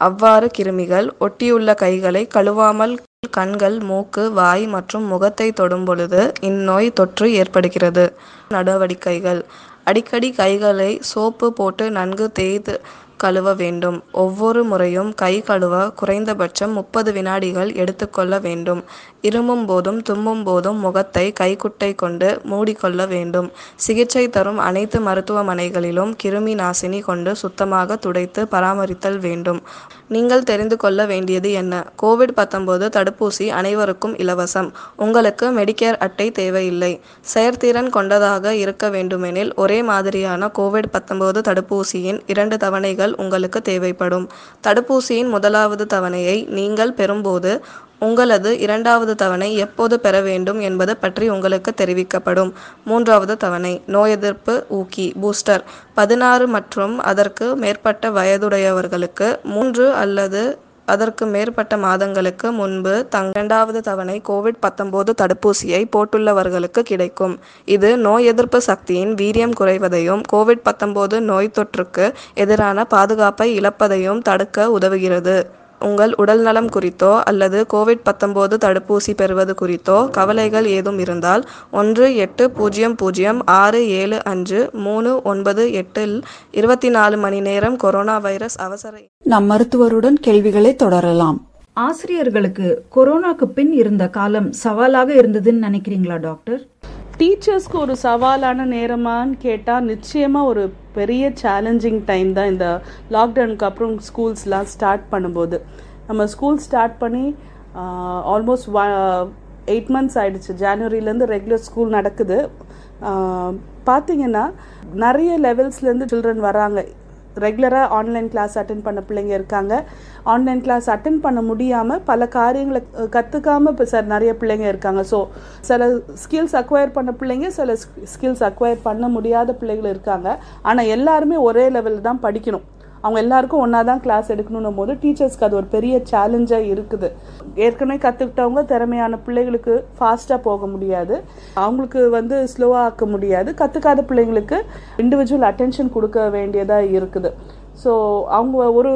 அவ்வாறு கிருமிகள் ஒட்டியுள்ள கைகளை கழுவாமல் கண்கள் மூக்கு வாய் மற்றும் முகத்தை தொடும் பொழுது இந்நோய் தொற்று ஏற்படுகிறது. நடவடிக்கைகள். அடிக்கடி கைகளை சோப்பு போட்டு நன்கு தேய்த்து கழுவ வேண்டும். ஒவ்வொரு முறையும் கை கழுவ குறைந்தபட்சம் முப்பது வினாடிகள் எடுத்துக்கொள்ள வேண்டும். இருமும் போதும் தும்மும் போதும் முகத்தை கைக்குட்டை கொண்டு மூடிக்கொள்ள வேண்டும். சிகிச்சை தரும் அனைத்து மருத்துவமனைகளிலும் கிருமி நாசினி கொண்டு சுத்தமாக துடைத்து பராமரித்தல் வேண்டும். நீங்கள் தெரிந்து கொள்ள வேண்டியது என்ன? கோவிட் பத்தொன்பது தடுப்பூசி அனைவருக்கும் இலவசம். உங்களுக்கு மெடிக்கேர் அட்டை தேவையில்லை. செயற்திறன் கொண்டதாக இருக்க வேண்டுமெனில் ஒரே மாதிரியான கோவிட் பத்தொன்பது தடுப்பூசியின் இரண்டு தவணைகள் உங்களுக்கு தேவைப்படும். தடுப்பூசியின் முதலாவது தவணையை நீங்கள் பெறும்போது உங்களது இரண்டாவது தவணை எப்போது பெற வேண்டும் என்பது பற்றி உங்களுக்கு தெரிவிக்கப்படும். மூன்றாவது தவணை நோய் எதிர்ப்பு ஊக்கி பூஸ்டர். பதினாறு மற்றும் அதற்கு மேற்பட்ட வயதுடையவர்களுக்கு மூன்று அல்லது அதற்கு மேற்பட்ட மாதங்களுக்கு முன்பு தங் இரண்டாவது தவணை கோவிட் பத்தொன்பது தடுப்பூசியை போட்டுள்ளவர்களுக்கு கிடைக்கும். இது நோய் எதிர்ப்பு சக்தியின் வீரியம் குறைவதையும் கோவிட் பத்தொன்பது நோய் தொற்றுக்கு எதிரான பாதுகாப்பை இழப்பதையும் தடுக்க உதவுகிறது. உங்கள் உடல்நலம் குறித்தோ அல்லது கோவிட் பத்தொன்பது தடுப்பூசி பெறுவது குறித்தோ கவலைகள் ஏதும் இருந்தால் ஒன்று எட்டு பூஜ்ஜியம் பூஜ்ஜியம் ஆறு ஏழு அஞ்சு மூணு ஒன்பது எட்டில் இருபத்தி நாலு மணி நேரம் கொரோனா வைரஸ் அவசர நம் மருத்துவருடன் கேள்விகளை தொடரலாம். ஆசிரியர்களுக்கு கொரோனாக்கு பின் இருந்த காலம் சவாலாக இருந்ததுன்னு நினைக்கிறீங்களா டாக்டர்? டீச்சர்ஸ்க்கு ஒரு சவாலான நேரமான்னு கேட்டால் நிச்சயமாக ஒரு பெரிய சேலஞ்சிங் டைம் தான் இந்த லாக்டவுனுக்கு அப்புறம் ஸ்கூல்ஸ்லாம் ஸ்டார்ட் பண்ணும்போது. நம்ம ஸ்கூல் ஸ்டார்ட் பண்ணி ஆல்மோஸ்ட் எயிட் மந்த்ஸ் ஆகிடுச்சு ஜான்வரியிலேருந்து ரெகுலர் ஸ்கூல் நடக்குது. பார்த்தீங்கன்னா நிறைய லெவல்ஸ்லேருந்து சில்ட்ரன் வராங்க. ரெகுலராக ஆன்லைன் கிளாஸ் அட்டன் பண்ண பிள்ளைங்க இருக்காங்க. ஆன்லைன் கிளாஸ் அட்டன் பண்ண முடியாமல் பல காரியங்களை கற்றுக்காமல் இப்போ சார் நிறைய பிள்ளைங்க இருக்காங்க. ஸோ சில ஸ்கில்ஸ் அக்வயர் பண்ண பிள்ளைங்க சில ஸ்கில்ஸ் அக்வயர் பண்ண முடியாத பிள்ளைகள் இருக்காங்க. ஆனால் எல்லாருமே ஒரே லெவலில் தான் படிக்கணும். அவங்க எல்லாருக்கும் ஒன்றா தான் கிளாஸ் எடுக்கணும் போது டீச்சர்ஸ்க்கு அது ஒரு பெரிய சேலஞ்சாக இருக்குது. ஏற்கனவே கற்றுக்கிட்டவங்க திறமையான பிள்ளைகளுக்கு ஃபாஸ்ட்டாக போக முடியாது. அவங்களுக்கு வந்து ஸ்லோவாக ஆக்க முடியாது. கற்றுக்காத பிள்ளைங்களுக்கு இண்டிவிஜுவல் அட்டென்ஷன் கொடுக்க வேண்டியதாக இருக்குது. ஸோ அவங்க ஒரு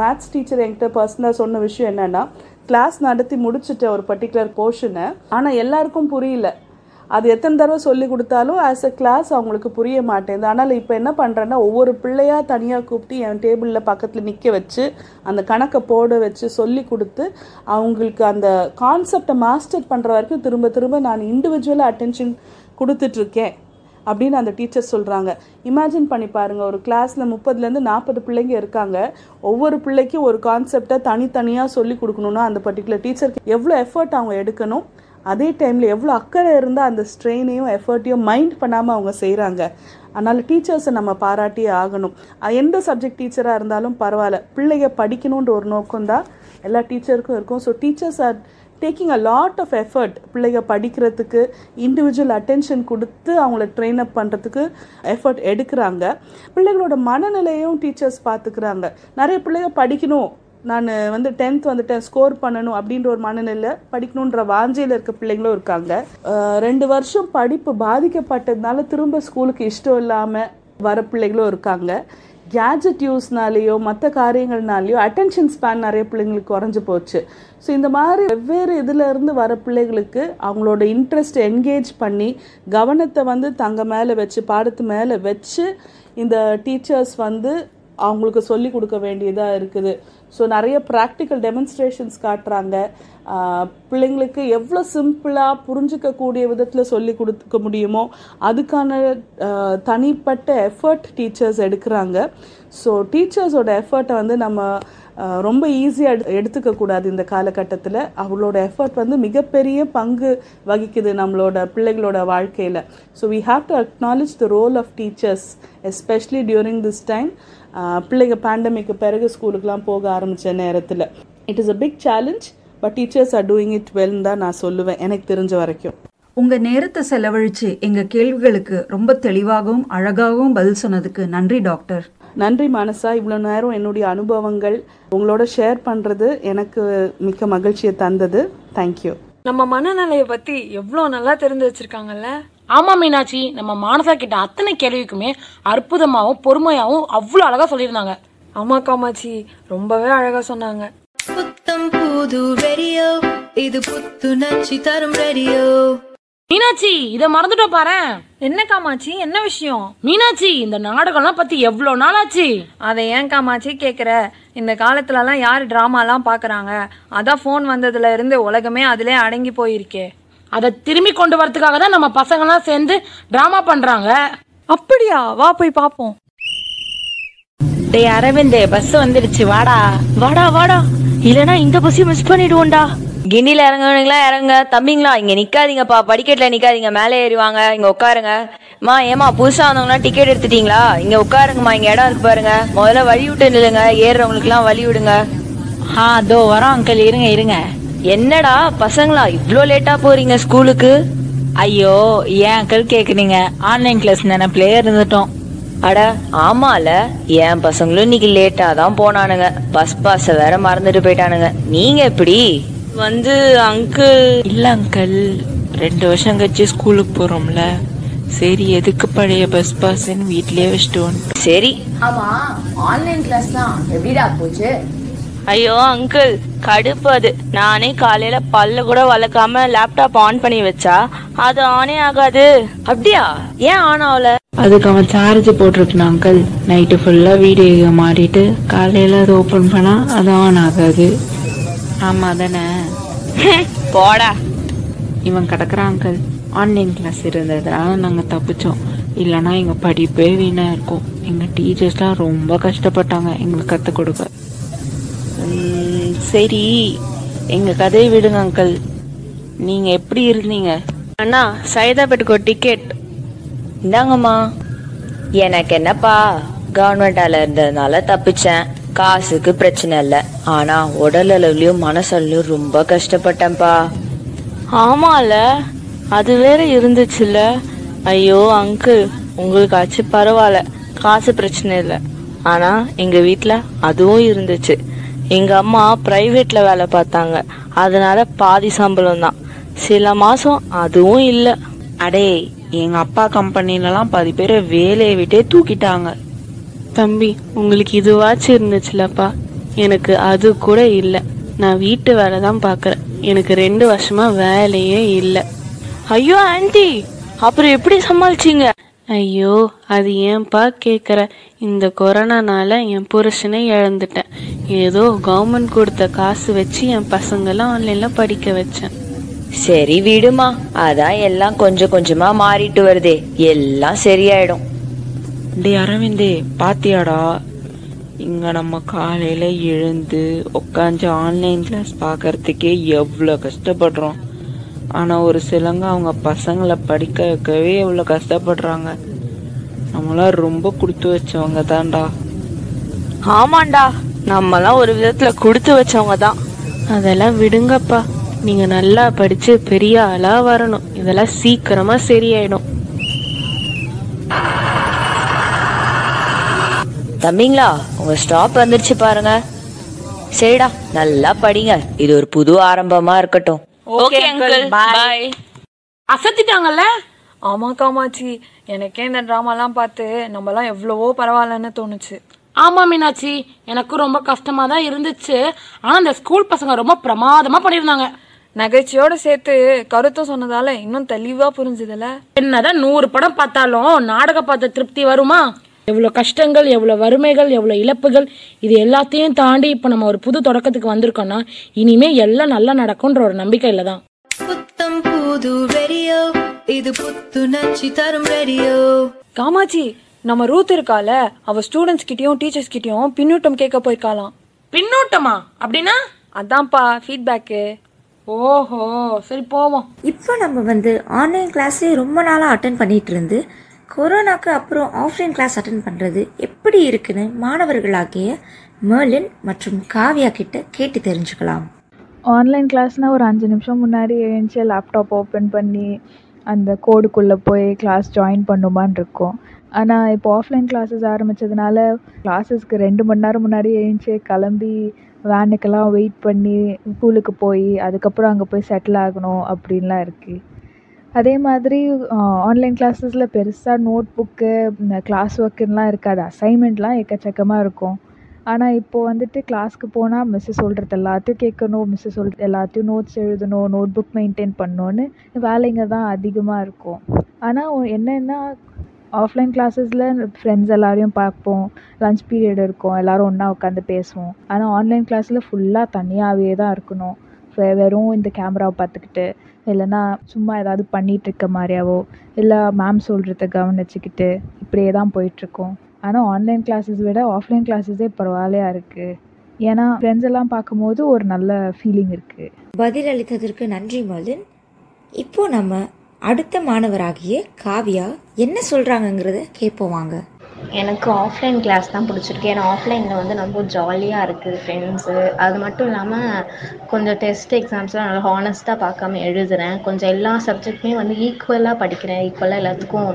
மேத்ஸ் டீச்சர் என்கிட்ட பர்சனலாக சொன்ன விஷயம் என்னென்னா கிளாஸ் நடத்தி முடிச்சுட்ட ஒரு பர்டிகுலர் போர்ஷனை ஆனால் எல்லாருக்கும் புரியல. அது எத்தனை தடவை சொல்லி கொடுத்தாலும் ஆஸ் அ கிளாஸ் அவங்களுக்கு புரிய மாட்டேங்குது. ஆனால் இப்போ என்ன பண்ணுறேன்னா ஒவ்வொரு பிள்ளையாக தனியாக கூப்பிட்டு என் டேபிளில் பக்கத்தில் நிற்க வச்சு அந்த கணக்கை போட வச்சு சொல்லி கொடுத்து அவங்களுக்கு அந்த கான்செப்டை மாஸ்டர் பண்ணுற வரைக்கும் திரும்ப திரும்ப நான் இண்டிவிஜுவலாக அட்டென்ஷன் கொடுத்துட்ருக்கேன் அப்படின்னு அந்த டீச்சர் சொல்கிறாங்க இமேஜின் பண்ணி பாருங்கள் ஒரு கிளாஸில் முப்பதுலேருந்து நாற்பது பிள்ளைங்க இருக்காங்க. ஒவ்வொரு பிள்ளைக்கும் ஒரு கான்செப்டை தனித்தனியாக சொல்லி கொடுக்கணுன்னா அந்த பர்டிகுலர் டீச்சருக்கு எவ்வளோ எஃபர்ட் அவங்க எடுக்கணும்? அதே டைமில் எவ்வளோ அக்கறை இருந்தால் அந்த ஸ்ட்ரெயினையும் எஃபர்ட்டையும் மைண்ட் பண்ணாமல் அவங்க செய்கிறாங்க அதனால் டீச்சர்ஸை நம்ம பாராட்டியே ஆகணும். எந்த சப்ஜெக்ட் டீச்சராக இருந்தாலும் பரவாயில்ல. பிள்ளைங்க படிக்கணுன்ற ஒரு நோக்கம் தான் எல்லா டீச்சருக்கும் இருக்கும். So teachers are taking a lot of effort பிள்ளைங்க படிக்கிறதுக்கு இண்டிவிஜுவல் அட்டென்ஷன் கொடுத்து அவங்கள ட்ரெயின் அப் பண்ணுறதுக்கு எஃபர்ட் எடுக்கிறாங்க. பிள்ளைகளோட மனநிலையும் டீச்சர்ஸ் பார்த்துக்கிறாங்க நிறைய பிள்ளைங்க படிக்கணும். நான் வந்து டென்த் வந்துட்டேன் ஸ்கோர் பண்ணணும் அப்படின்ற ஒரு மனநிலை படிக்கணுன்ற வாஞ்சையில் இருக்க பிள்ளைங்களும் இருக்காங்க. ரெண்டு வருஷம் படிப்பு பாதிக்கப்பட்டதுனால திரும்ப ஸ்கூலுக்கு இஷ்டம் இல்லாமல் வர பிள்ளைகளும் இருக்காங்க. கேஜெட் யூஸ்னாலேயோ மற்ற காரியங்கள்னாலேயோ அட்டென்ஷன் ஸ்பேன் நிறைய பிள்ளைங்களுக்கு குறைஞ்சு போச்சு. ஸோ இந்த மாதிரி வெவ்வேறு இதிலிருந்து வர பிள்ளைகளுக்கு அவங்களோட இன்ட்ரெஸ்ட் என்கேஜ் பண்ணி கவனத்தை வந்து தங்க மேலே வச்சு பாடத்து மேலே வச்சு இந்த டீச்சர்ஸ் வந்து அவங்களுக்கு சொல்லி கொடுக்க வேண்டியதாக இருக்குது. ஸோ நிறைய ப்ராக்டிக்கல் டெமன்ஸ்ட்ரேஷன்ஸ் காட்டுறாங்க. பிள்ளைங்களுக்கு எவ்வளோ சிம்பிளாக புரிஞ்சிக்கக்கூடிய விதத்தில் சொல்லி கொடுக்க முடியுமோ அதுக்கான தனிப்பட்ட எஃபர்ட் டீச்சர்ஸ் எடுக்கிறாங்க. ஸோ டீச்சர்ஸோட எஃபர்ட்டை வந்து நம்ம ரொம்ப ஈஸியாக எடுத்துக்க கூடாது இந்த காலகட்டத்தில். அவளோட எஃபர்ட் வந்து மிகப்பெரிய பங்கு வகிக்குது நம்மளோட பிள்ளைகளோட வாழ்க்கையில். So we have to acknowledge the role of teachers especially during this time பிள்ளைங்க பேண்டமிக்கு பிறகு ஸ்கூலுக்குலாம் போக ஆரம்பித்த நேரத்தில். It is a big challenge but teachers are doing it வெல்னு தான் நான் சொல்லுவேன். எனக்கு தெரிஞ்ச வரைக்கும். உங்க நேரத்தை செலவழிச்சு எங்க கேள்விகளுக்கு ரொம்ப தெளிவாகவும் அழகாகவும் பதில் சொன்னதுக்கு நன்றி டாக்டர். நன்றி மனசா. இவ்வளோ நேரம் என்னுடைய அனுபவங்கள் உங்களோட ஷேர் பண்ணுறது எனக்கு மிக்க மகிழ்ச்சியை தந்தது. தேங்க்யூ நம்ம மனநிலைய பத்தி எவ்வளோ நல்லா தெரிஞ்சு வச்சிருக்காங்கல்ல? ஆமா மீனாட்சி நம்ம மானசா கிட்ட அத்தனை கேள்விக்குமே அற்புதமாவும் பொறுமையாவும் அவ்வளோ அழகா சொல்லியிருந்தாங்க. ஆமா காமாட்சி ரொம்பவே அழகா சொன்னாங்க. புத்தம் புது ரேடியோ இது புத்துணர்ச்சி தரும் ரேடியோ. மீனாட்சி இத மறந்துட்டோம் பாரு. என்ன காமாட்சி என்ன விஷயம்? மீனாட்சி இந்த நாடகம்லாம் பத்தி எவ்வளவு நாள் ஆச்சு அதை ஏன் காமாட்சி கேக்குற? இந்த காலத்துலலாம் யார் டிராமாலாம் பாக்குறாங்க? அதான் ஃபோன் வந்ததுல இருந்து உலகமே அதிலே அடங்கி போயிருக்கே. அதை திரும்பி கொண்டு வரதுக்காக தான் நம்ம பசங்கெல்லாம் சேர்ந்து டிராமா பண்றாங்க. அப்படியா? வா போய் பாப்போம். டேய் அரவிந்த் பஸ் வந்துடுச்சு. வாடா. வாடா வாடா. இல்லனா இந்த பஸ்ஸையும் மிஸ் பண்ணிடுவோம்டா. கிண்டில இறங்குவீங்களா இறங்குங்க. தம்பிங்களா இங்க நிக்காதீங்கப்பா. படிக்கட்டுல நிக்காதீங்க. மேலே ஏறிவாங்க. இங்க உட்காருங்க. மா ஏமா புதுசா வந்தவங்களா டிக்கெட் எடுத்துட்டீங்களா? இங்க உட்காருங்கம்மா. இங்க இடம் இருக்கு பாருங்க. முதல்ல வழி விட்டு நில்லுங்க. ஏறுறவங்களுக்கு எல்லாம் வழி விடுங்க. ஆ தோ வரோம் அங்கிள் இருங்க இருங்க. என்னடா பசங்களா இவ்ளோ லேட்டா போறீங்க ஸ்கூலுக்கு? ஐயோ ஏன் அங்கிள் கேக்குறீங்க. ஆன்லைன் கிளாஸ் நினைப்பிலே இருந்துட்டோம். அட ஆமால. என் பசங்களும் இன்னைக்கு லேட்டா தான் போனானுங்க. பஸ் பாஸ வேற மறந்துட்டு போயிட்டானுங்க. நீங்க எப்படி? வந்து அங்கிள் இல்ல அங்கிள் ரெண்டு வருஷம் கழிச்சு ஸ்கூலுக்கு போறோம்ல. சரி எதுக்கு பழைய பஸ் பாஸ்ன்னு வீட்லயே வச்சுட்டு சரி. ஆமா ஆன்லைன் கிளாஸ்லாம் எப்படிடா போச்சு? ஐயோ அங்கிள் கடுப்பு அது. நானே காலையில பல்ல கூட வளர்க்காம லேப்டாப் ஆன் பண்ணி வச்சா அது ஆனே ஆகாது. அப்படியா? ஏன் ஆன் ஆகல? அதுக்கு அவன் சார்ஜ் போட்டிருக்கான் அங்கிள் நைட்டு ஃபுல்லா வீடியோ மாறிட்டு காலையில அது ஓபன் பண்ணா அது ஆன் ஆகாது. ஆமா தானே போடா. இவன் கிடக்குறான் அங்கிள் ஆன்லைன் கிளாஸ் இருந்ததுனால நாங்க தப்பிச்சோம். இல்லைன்னா எங்க படிப்பே வீணா இருக்கும். எங்க டீச்சர்ஸ்லாம் ரொம்ப கஷ்டப்பட்டாங்க. எங்களுக்கு கற்றுக் கொடுக்க. சரி எங்க கதையை விடுங்க அங்கிள் நீங்க எப்படி இருந்தீங்க? அண்ணா சைதாபேட்டுக்கு ஒரு டிக்கெட் இந்தாங்கம்மா. எனக்கு என்னப்பா கவர்மெண்டால இருந்ததுனால தப்பிச்சேன். காசுக்கு பிரச்சனை இல்லை. ஆனா உடல் அளவுலயும் மனசளவுலயும் ரொம்ப கஷ்டப்பட்டேன்ப்பா. ஆமால அது வேற இருந்துச்சுல்ல ஐயோ அங்கிள் உங்களுக்கு ஆச்சு பரவாயில்ல. காசு பிரச்சனை இல்லை. ஆனா எங்க வீட்ல அதுவும் இருந்துச்சு. எங்க அம்மா பிரைவேட்ல வேலை பார்த்தாங்க. அதனால பாதி சம்பளம் தான். சில மாசம் அதுவும் இல்லை. அடே எங்க அப்பா கம்பெனிலலாம் பாதி பேரை வேலையை விட்டே தூக்கிட்டாங்க. தம்பி உங்களுக்கு இதுவாச்சும் இருந்துச்சுலப்பா. எனக்கு அது கூட இல்லை. நான் வீட்டு வேலை தான் பார்க்குறேன். எனக்கு ரெண்டு வருஷமா வேலையே இல்லை. ஐயோ ஆண்டி! அப்புறம் எப்படி சமாளிச்சீங்க? ஐயோ அது ஏன்பா கேட்குற இந்த கொரோனானால என் புருஷனை இழந்துட்டேன். ஏதோ கவர்மெண்ட் கொடுத்த காசு வச்சு என் பசங்கெல்லாம் ஆன்லைனில் படிக்க வச்சேன். சரி விடுமா. அதான் எல்லாம் கொஞ்சம் கொஞ்சமா மாறிட்டு வருதே. எல்லாம் சரியாயிடும். டே அரவிந்தே பாத்தியாடா? இங்க நம்ம காலையில எழுந்து உட்காந்து ஆன்லைன் கிளாஸ் பார்க்கறதுக்கே எவ்வளோ கஷ்டப்படுறோம். ஆனா ஒரு சிலங்க அவங்க பசங்களை படிக்க வைக்கவே எவ்வளோ கஷ்டப்படுறாங்க. நம்மளாம் ரொம்ப கொடுத்து வச்சவங்க தான்டா. ஆமாண்டா நம்மலாம் ஒரு விதத்துல கொடுத்து வச்சவங்க தான். அதெல்லாம் விடுங்கப்பா. நீங்க நல்லா படிச்சு பெரிய ஆளா வரணும். இதெல்லாம் சீக்கிரமா சரியாயிடும். தம்பிங்களா உங்க ஸ்டாப் வந்துருச்சு பாருங்க. சரிடா நல்லா படிங்க. இது ஒரு புது ஆரம்பமா இருக்கட்டும். ஓகே அங்கிள் பாய் அசத்திட்டாங்கல்ல? ஆமா காமாட்சி. எனக்கே இந்த ட்ராமாலாம் பார்த்து நம்மலாம் எவ்வளவோ பரவாயில்லன்னு தோணுச்சு. ஆமா மீனாட்சி. எனக்கும் ரொம்ப கஷ்டமா தான் இருந்துச்சு. ஆனா இந்த ஸ்கூல் பசங்க ரொம்ப பிரமாதமா பண்ணியிருந்தாங்க. நகைச்சுவையோட சேர்த்து கருத்தும் சொன்னதால இன்னும் தெளிவா புரிஞ்சுதுல. என்னதான் நூறு படம் பார்த்தாலும் நாடகம் பார்த்த திருப்தி வருமா? எவ்வளவு கஷ்டங்கள் எவ்வளவு வறுமைகள் எவ்வளவு இழப்புகள் இது எல்லாத்தையும் தாண்டி இப்ப நம்ம ஒரு புது தொடக்கத்துக்கு வந்திருக்கோம்னா இனிமே எல்லாம் நல்லா நடக்கும்ன்ற ஒரு நம்பிக்கையில தான். புத்தம் புது ரேடியோ இது புத்துணர்ச்சி தரும் ரேடியோ காமாட்சி நம்ம ரூத் இருக்கால அவ ஸ்டூடெண்ட்ஸ் கிட்டயும் டீச்சர்ஸ் கிட்டயும் பின்னூட்டம் கேட்க போயிருக்காளாம். பின்னூட்டமா? அப்படின்னா? அதான்ப்பா ஃபீட்பேக்கு ஓஹோ சரி போவோம். இப்போ நம்ம வந்து ஆன்லைன் கிளாஸே ரொம்ப நாளாக அட்டன் பண்ணிட்டு இருந்து கொரோனாக்கு அப்புறம் ஆஃப்லைன் கிளாஸ் அட்டன் பண்ணுறது எப்படி இருக்குன்னு மாணவர்களாகிய மேர்லின் மற்றும் காவியா கிட்ட கேட்டு தெரிஞ்சுக்கலாம். ஆன்லைன் கிளாஸ்னால் ஒரு அஞ்சு நிமிஷம் முன்னாடி எழுந்துச்சு லேப்டாப் ஓப்பன் பண்ணி அந்த கோடுக்குள்ளே போய் கிளாஸ் ஜாயின் பண்ணுமான்னு இருக்கும். ஆனால் இப்போ ஆஃப்லைன் கிளாஸஸ் ஆரம்பித்ததுனால கிளாஸஸ்க்கு ரெண்டு மணி நேரம் முன்னாடி எழுந்துச்சு கிளம்பி வேனுக்கெல்லாம் வெயிட் பண்ணி ஸ்கூலுக்கு போய் அதுக்கப்புறம் அங்கே போய் செட்டில் ஆகணும் அப்படின்லாம் இருக்குது அதே மாதிரி ஆன்லைன் கிளாஸஸில் பெருசாக நோட் புக்கு இந்த கிளாஸ் ஒர்க்குலாம் இருக்காது. அசைன்மெண்ட்லாம் எக்கச்சக்கமாக இருக்கும். ஆனால் இப்போது வந்துட்டு கிளாஸ்க்கு போனால் மிஸ்ஸு சொல்கிறது எல்லாத்தையும் கேட்கணும் மிஸ்ஸு சொல்கிறது எல்லாத்தையும் நோட்ஸ் எழுதணும் நோட் புக் மெயின்டைன் பண்ணணுன்னு வேலைங்க தான் அதிகமாக இருக்கும். ஆனால் என்னென்னா ஆஃப்லைன் கிளாஸஸில் ஃப்ரெண்ட்ஸ் எல்லாரையும் பார்ப்போம். லஞ்ச் பீரியட் இருக்கும். எல்லோரும் ஒன்றா உட்காந்து பேசுவோம். ஆனால் ஆன்லைன் கிளாஸில் ஃபுல்லாக தனியாகவே தான் இருக்கணும். வெறும் இந்த கேமராவை பார்த்துக்கிட்டு. இல்லைன்னா சும்மா ஏதாவது பண்ணிகிட்டு இருக்க மாதிரியாவோ இல்லை மேம் சொல்கிறத கவனிச்சுக்கிட்டு இப்படியே தான் போயிட்டுருக்கோம். ஆனால் ஆன்லைன் கிளாஸஸ் விட ஆஃப்லைன் கிளாஸஸே பரவாயில்லையா இருக்குது ஏன்னா ஃப்ரெண்ட்ஸ் எல்லாம் பார்க்கும்போது ஒரு நல்ல ஃபீலிங் இருக்குது பதில் அளித்ததற்கு நன்றி மலின் இப்போ நம்ம அடுத்த மாணவராகிய காவியா என்ன சொல்கிறாங்கங்கிறத கேட்போம் வாங்க. எனக்கு ஆஃப்லைன் கிளாஸ் தான் பிடிச்சிருக்கு. ஏன்னா ஆஃப்லைனில் வந்து ரொம்ப ஜாலியாக இருக்குது ஃப்ரெண்ட்ஸு அது மட்டும் இல்லாமல் கொஞ்சம் டெஸ்ட் எக்ஸாம்ஸ்லாம் நல்லா ஹானஸ்ட்டாக பார்க்காம எழுதுகிறேன் கொஞ்சம் எல்லா சப்ஜெக்ட்டுமே வந்து ஈக்குவலாக படிக்கிறேன். ஈக்குவலாக எல்லாத்துக்கும்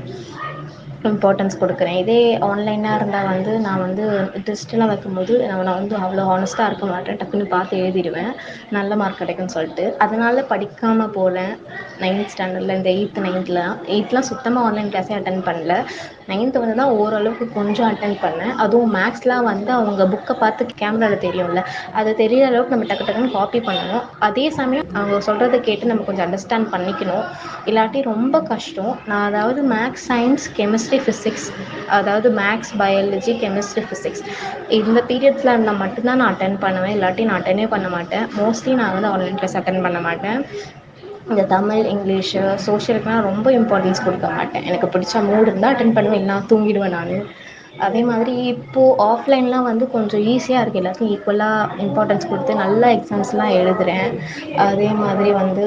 இம்பார்ட்டன்ஸ் கொடுக்குறேன். இதே ஆன்லைனாக இருந்தால் வந்து நான் வந்து டெஸ்ட்டெல்லாம் வைக்கும்போது நான் நான் வந்து அவ்வளோ ஹானஸ்ட்டாக இருக்க மாட்டேன். டக்குன்னு பார்த்து எழுதிடுவேன். நல்ல மார்க் கிடைக்கும்னு சொல்லிட்டு. அதனால படிக்காமல் போகல நைன்த் ஸ்டாண்டர்டில் இந்த எயித்து நைன்த்லாம் எயித்லாம் சுத்தமாக ஆன்லைன் கிளாஸே அட்டன் பண்ணல. நைன்த்து வந்து தான் ஓரளவுக்கு கொஞ்சம் அட்டன் பண்ணேன். அதுவும் மேக்ஸ்லாம் வந்து அவங்க புக்கை பார்த்து கேமராவில் தெரியும்ல. அது தெரியிற அளவுக்கு நம்ம டக்கு டக்குன்னு காப்பி பண்ணணும். அதே சமயம் அவங்க சொல்கிறத கேட்டு நம்ம கொஞ்சம் அண்டர்ஸ்டாண்ட் பண்ணிக்கணும். இல்லாட்டி ரொம்ப கஷ்டம். நான் அதாவது மேக்ஸ் சயின்ஸ் கெமிஸ்ட்ரி ஃபிசிக்ஸ் அதாவது மேக்ஸ் பயாலஜி கெமிஸ்ட்ரி ஃபிசிக்ஸ் இந்த பீரியட்ஸில் இருந்தால் மட்டும்தான் நான் அட்டன் பண்ணுவேன். இல்லாட்டி நான் அட்டனே பண்ண மாட்டேன். மோஸ்ட்லி நான் வந்து ஆன்லைன் கிளாஸ் அட்டன் பண்ண மாட்டேன். இந்த தமிழ் இங்கிலீஷு சோஷியலுக்குலாம் ரொம்ப இம்பார்ட்டன்ஸ் கொடுக்க மாட்டேன். எனக்கு பிடிச்ச மூடு இருந்தால் அட்டன் பண்ணுவேன். இல்லைனா தூங்கிடுவேன் நான். அதே மாதிரி இப்போது ஆஃப்லைன்லாம் வந்து கொஞ்சம் ஈஸியாக இருக்குது எல்லாத்துக்கும் ஈக்குவலாக இம்பார்ட்டன்ஸ் கொடுத்து நல்லா எக்ஸாம்ஸ்லாம் எழுதுகிறேன் அதே மாதிரி வந்து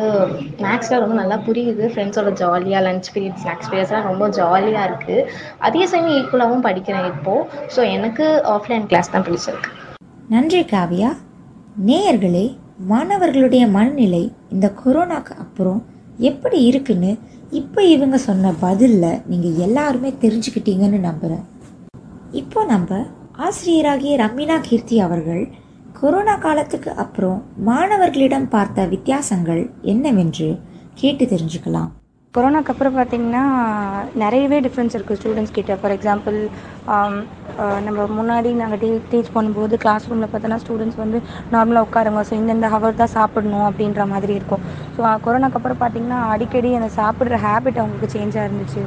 மேக்ஸ்லாம் ரொம்ப நல்லா புரியுது. ஃப்ரெண்ட்ஸோட ஜாலியாக லன்ச் பீரியட் ஸ்நாக்ஸ் பீரியட்ஸ்லாம் ரொம்ப ஜாலியாக இருக்குது அதே சமயம் ஈக்குவலாகவும் படிக்கிறேன் இப்போது ஸோ எனக்கு ஆஃப்லைன் கிளாஸ் தான் பிடிச்சிருக்கு. நன்றி காவியா. நேயர்களே மாணவர்களுடைய மனநிலை இந்த கொரோனாக்கு அப்புறம் எப்படி இருக்குன்னு இப்போ இவங்க சொன்ன பதிலில் நீங்கள் எல்லாருமே தெரிஞ்சுக்கிட்டீங்கன்னு நம்புகிறேன் இப்போ நம்ம ஆசிரியராகிய ரம்மினா கீர்த்தி அவர்கள் கொரோனா காலத்துக்கு அப்புறம் மாணவர்களிடம் பார்த்த வித்தியாசங்கள் என்னவென்று கேட்டு தெரிஞ்சுக்கலாம். கொரோனாக்கு அப்புறம் பார்த்தீங்கன்னா நிறையவே டிஃப்ரென்ஸ் இருக்குது ஸ்டூடெண்ட்ஸ் கிட்ட. ஃபார் எக்ஸாம்பிள் நம்ம முன்னாடி நாங்கள் டீ டீச் பண்ணும்போது கிளாஸ் ரூமில் பார்த்தோன்னா ஸ்டூடெண்ட்ஸ் வந்து நார்மலாக உட்காருங்க. ஸோ இந்தந்த ஹவர் தான் சாப்பிடணும் அப்படின்ற மாதிரி இருக்கும். ஸோ கொரோனாக்கு அப்புறம் பார்த்தீங்கன்னா அடிக்கடி அந்த சாப்பிட்ற ஹேபிட் அவங்களுக்கு சேஞ்சாக இருந்துச்சு.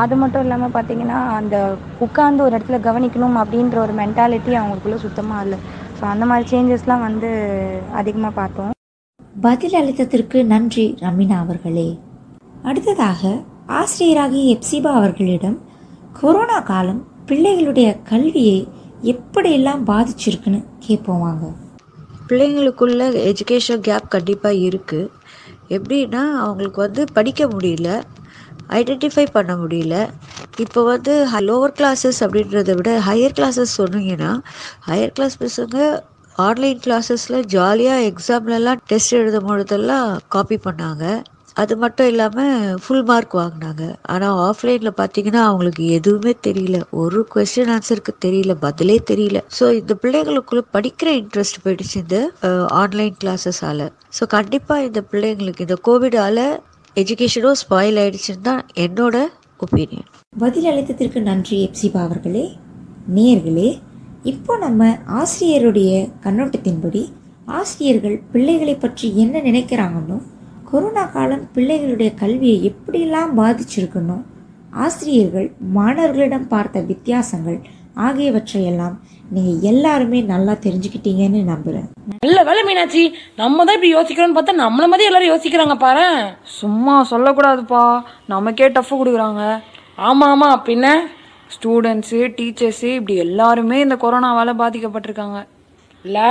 அது மட்டும் இல்லாமல் பார்த்தீங்கன்னா அந்த உட்காந்து ஒரு இடத்துல கவனிக்கணும் அப்படின்ற ஒரு மென்டாலிட்டி அவங்களுக்குள்ள சுத்தமாக இல்லை. ஸோ அந்த மாதிரி சேஞ்சஸ்லாம் வந்து அதிகமாக பார்த்தோம். பதில் அளித்ததற்கு நன்றி ரமினா அவர்களே. அடுத்ததாக ஆசிரியராகிய எப்சிபா அவர்களிடம் கொரோனா காலம் பிள்ளைகளுடைய கல்வியை எப்படியெல்லாம் பாதிச்சிருக்குன்னு கேட்போம் வாங்க. பிள்ளைங்களுக்குள்ள எஜுகேஷன் கேப் கண்டிப்பாக இருக்குது எப்படின்னா அவங்களுக்கு வந்து படிக்க முடியல. ஐடென்டிஃபை பண்ண முடியல. இப்போ வந்து லோவர் கிளாஸஸ் அப்படின்றத விட ஹையர் கிளாஸஸ் சொன்னீங்கன்னா ஹையர் கிளாஸ் பசங்க ஆன்லைன் கிளாஸஸில் ஜாலியாக எக்ஸாம்லலாம் டெஸ்ட் எழுதும் பொழுதெல்லாம் காப்பி பண்ணாங்க. அது மட்டும் இல்லாமல் ஃபுல் மார்க் வாங்கினாங்க. ஆனால் ஆஃப்லைனில் பார்த்தீங்கன்னா அவங்களுக்கு எதுவுமே தெரியல. ஒரு கொஸ்டின் ஆன்சருக்கு தெரியல பதிலே தெரியல. ஸோ இந்த பிள்ளைங்களுக்குள்ள படிக்கிற இன்ட்ரெஸ்ட் போயிடுச்சு இந்த ஆன்லைன் கிளாஸஸால் ஸோ கண்டிப்பாக இந்த பிள்ளைங்களுக்கு இந்த கோவிடால் எஜுகேஷனும் ஸ்பாயில் ஆயிடுச்சுன்னு தான் என்னோட ஒப்பீனியன் பதில் அளித்ததற்கு நன்றி எப்சிபா அவர்களே. நேயர்களே இப்போ நம்ம ஆசிரியருடைய கண்ணோட்டத்தின்படி ஆசிரியர்கள் பிள்ளைகளை பற்றி என்ன நினைக்கிறாங்கன்னு கொரோனா காலம் பிள்ளைகளுடைய கல்வியை எப்படியெல்லாம் பாதிச்சிருக்கணும் ஆசிரியர்கள் மாணவர்களிடம் பார்த்த வித்தியாசங்கள் ஆகியவற்றையெல்லாம் நீங்கள் எல்லாருமே நல்லா தெரிஞ்சுக்கிட்டீங்கன்னு நம்புகிறேன் நல்ல வேலை மீனாட்சி. நம்ம தான் இப்படி யோசிக்கிறோம்னு பார்த்தா நம்மள மாதிரி எல்லாரும் யோசிக்கிறாங்க பாரு. சும்மா சொல்லக்கூடாதுப்பா. நமக்கே டஃப் கொடுக்குறாங்க. ஆமா ஆமா. பின்ன ஸ்டூடெண்ட்ஸு டீச்சர்ஸு இப்படி எல்லாருமே இந்த கொரோனாவால் பாதிக்கப்பட்டிருக்காங்க. இல்லை?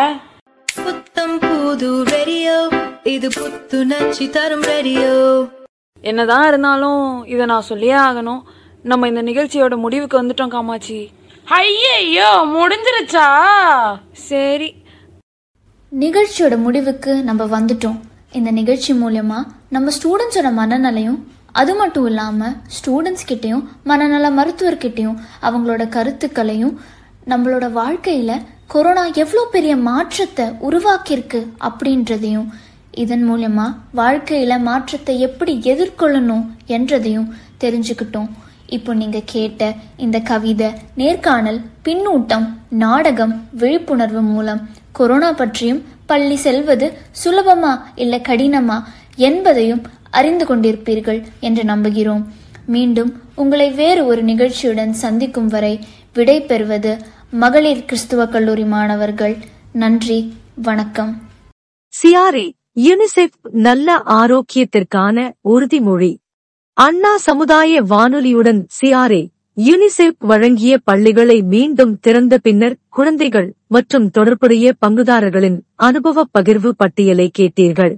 புத்தம் புது ரேடியோ இது புத்துணர்ச்சி தரும் ரேடியோ என்னதான் இருந்தாலும் இதை நான் சொல்லியே ஆகணும். நம்ம இந்த நிகழ்ச்சியோட முடிவுக்கு வந்துட்டோம் காமாட்சி. ஐயோ முடிஞ்சிருச்சா? சரி. நிகழ்ச்சியோட முடிவுக்கு நம்ம வந்துட்டோம். இந்த நிகழ்ச்சி மூலயமா நம்ம ஸ்டூடெண்ட்ஸோட மனநிலையும் அது மட்டும் இல்லாமல் ஸ்டூடெண்ட்ஸ் கிட்டேயும் மனநல மருத்துவர்கிட்டையும் அவங்களோட கருத்துக்களையும் நம்மளோட வாழ்க்கையில் கொரோனா எவ்வளோ பெரிய மாற்றத்தை உருவாக்கியிருக்கு அப்படின்றதையும் இதன் மூலயமா வாழ்க்கையில் மாற்றத்தை எப்படி எதிர்கொள்ளணும் என்றதையும் தெரிஞ்சுக்கிட்டோம். இப்போ நீங்க கேட்ட இந்த கவிதை நேர்காணல் பின்னூட்டம் நாடகம் விழிப்புணர்வு மூலம் கொரோனா பற்றியும் பள்ளி செல்வது சுலபமா இல்ல கடினமா என்பதையும் அறிந்து கொண்டிருப்பீர்கள் என்று நம்புகிறோம். மீண்டும் உங்களை வேறு ஒரு நிகழ்ச்சியுடன் சந்திக்கும் வரை விடை பெறுவது மகளிர் கிறிஸ்துவ கல்லூரி மாணவர்கள். நன்றி வணக்கம். சியாரி யுனிசெஃப் நல்ல ஆரோக்கியத்திற்கான உறுதிமொழி. அண்ணா சமுதாய வானொலியுடன் சிஆர்ஏ யுனிசெஃப் வழங்கிய பள்ளிகளை மீண்டும் திறந்த பின்னர் குழந்தைகள் மற்றும் தொடர்புடைய பங்குதாரர்களின் அனுபவ பகிர்வு பட்டியலை கேட்டீர்கள்.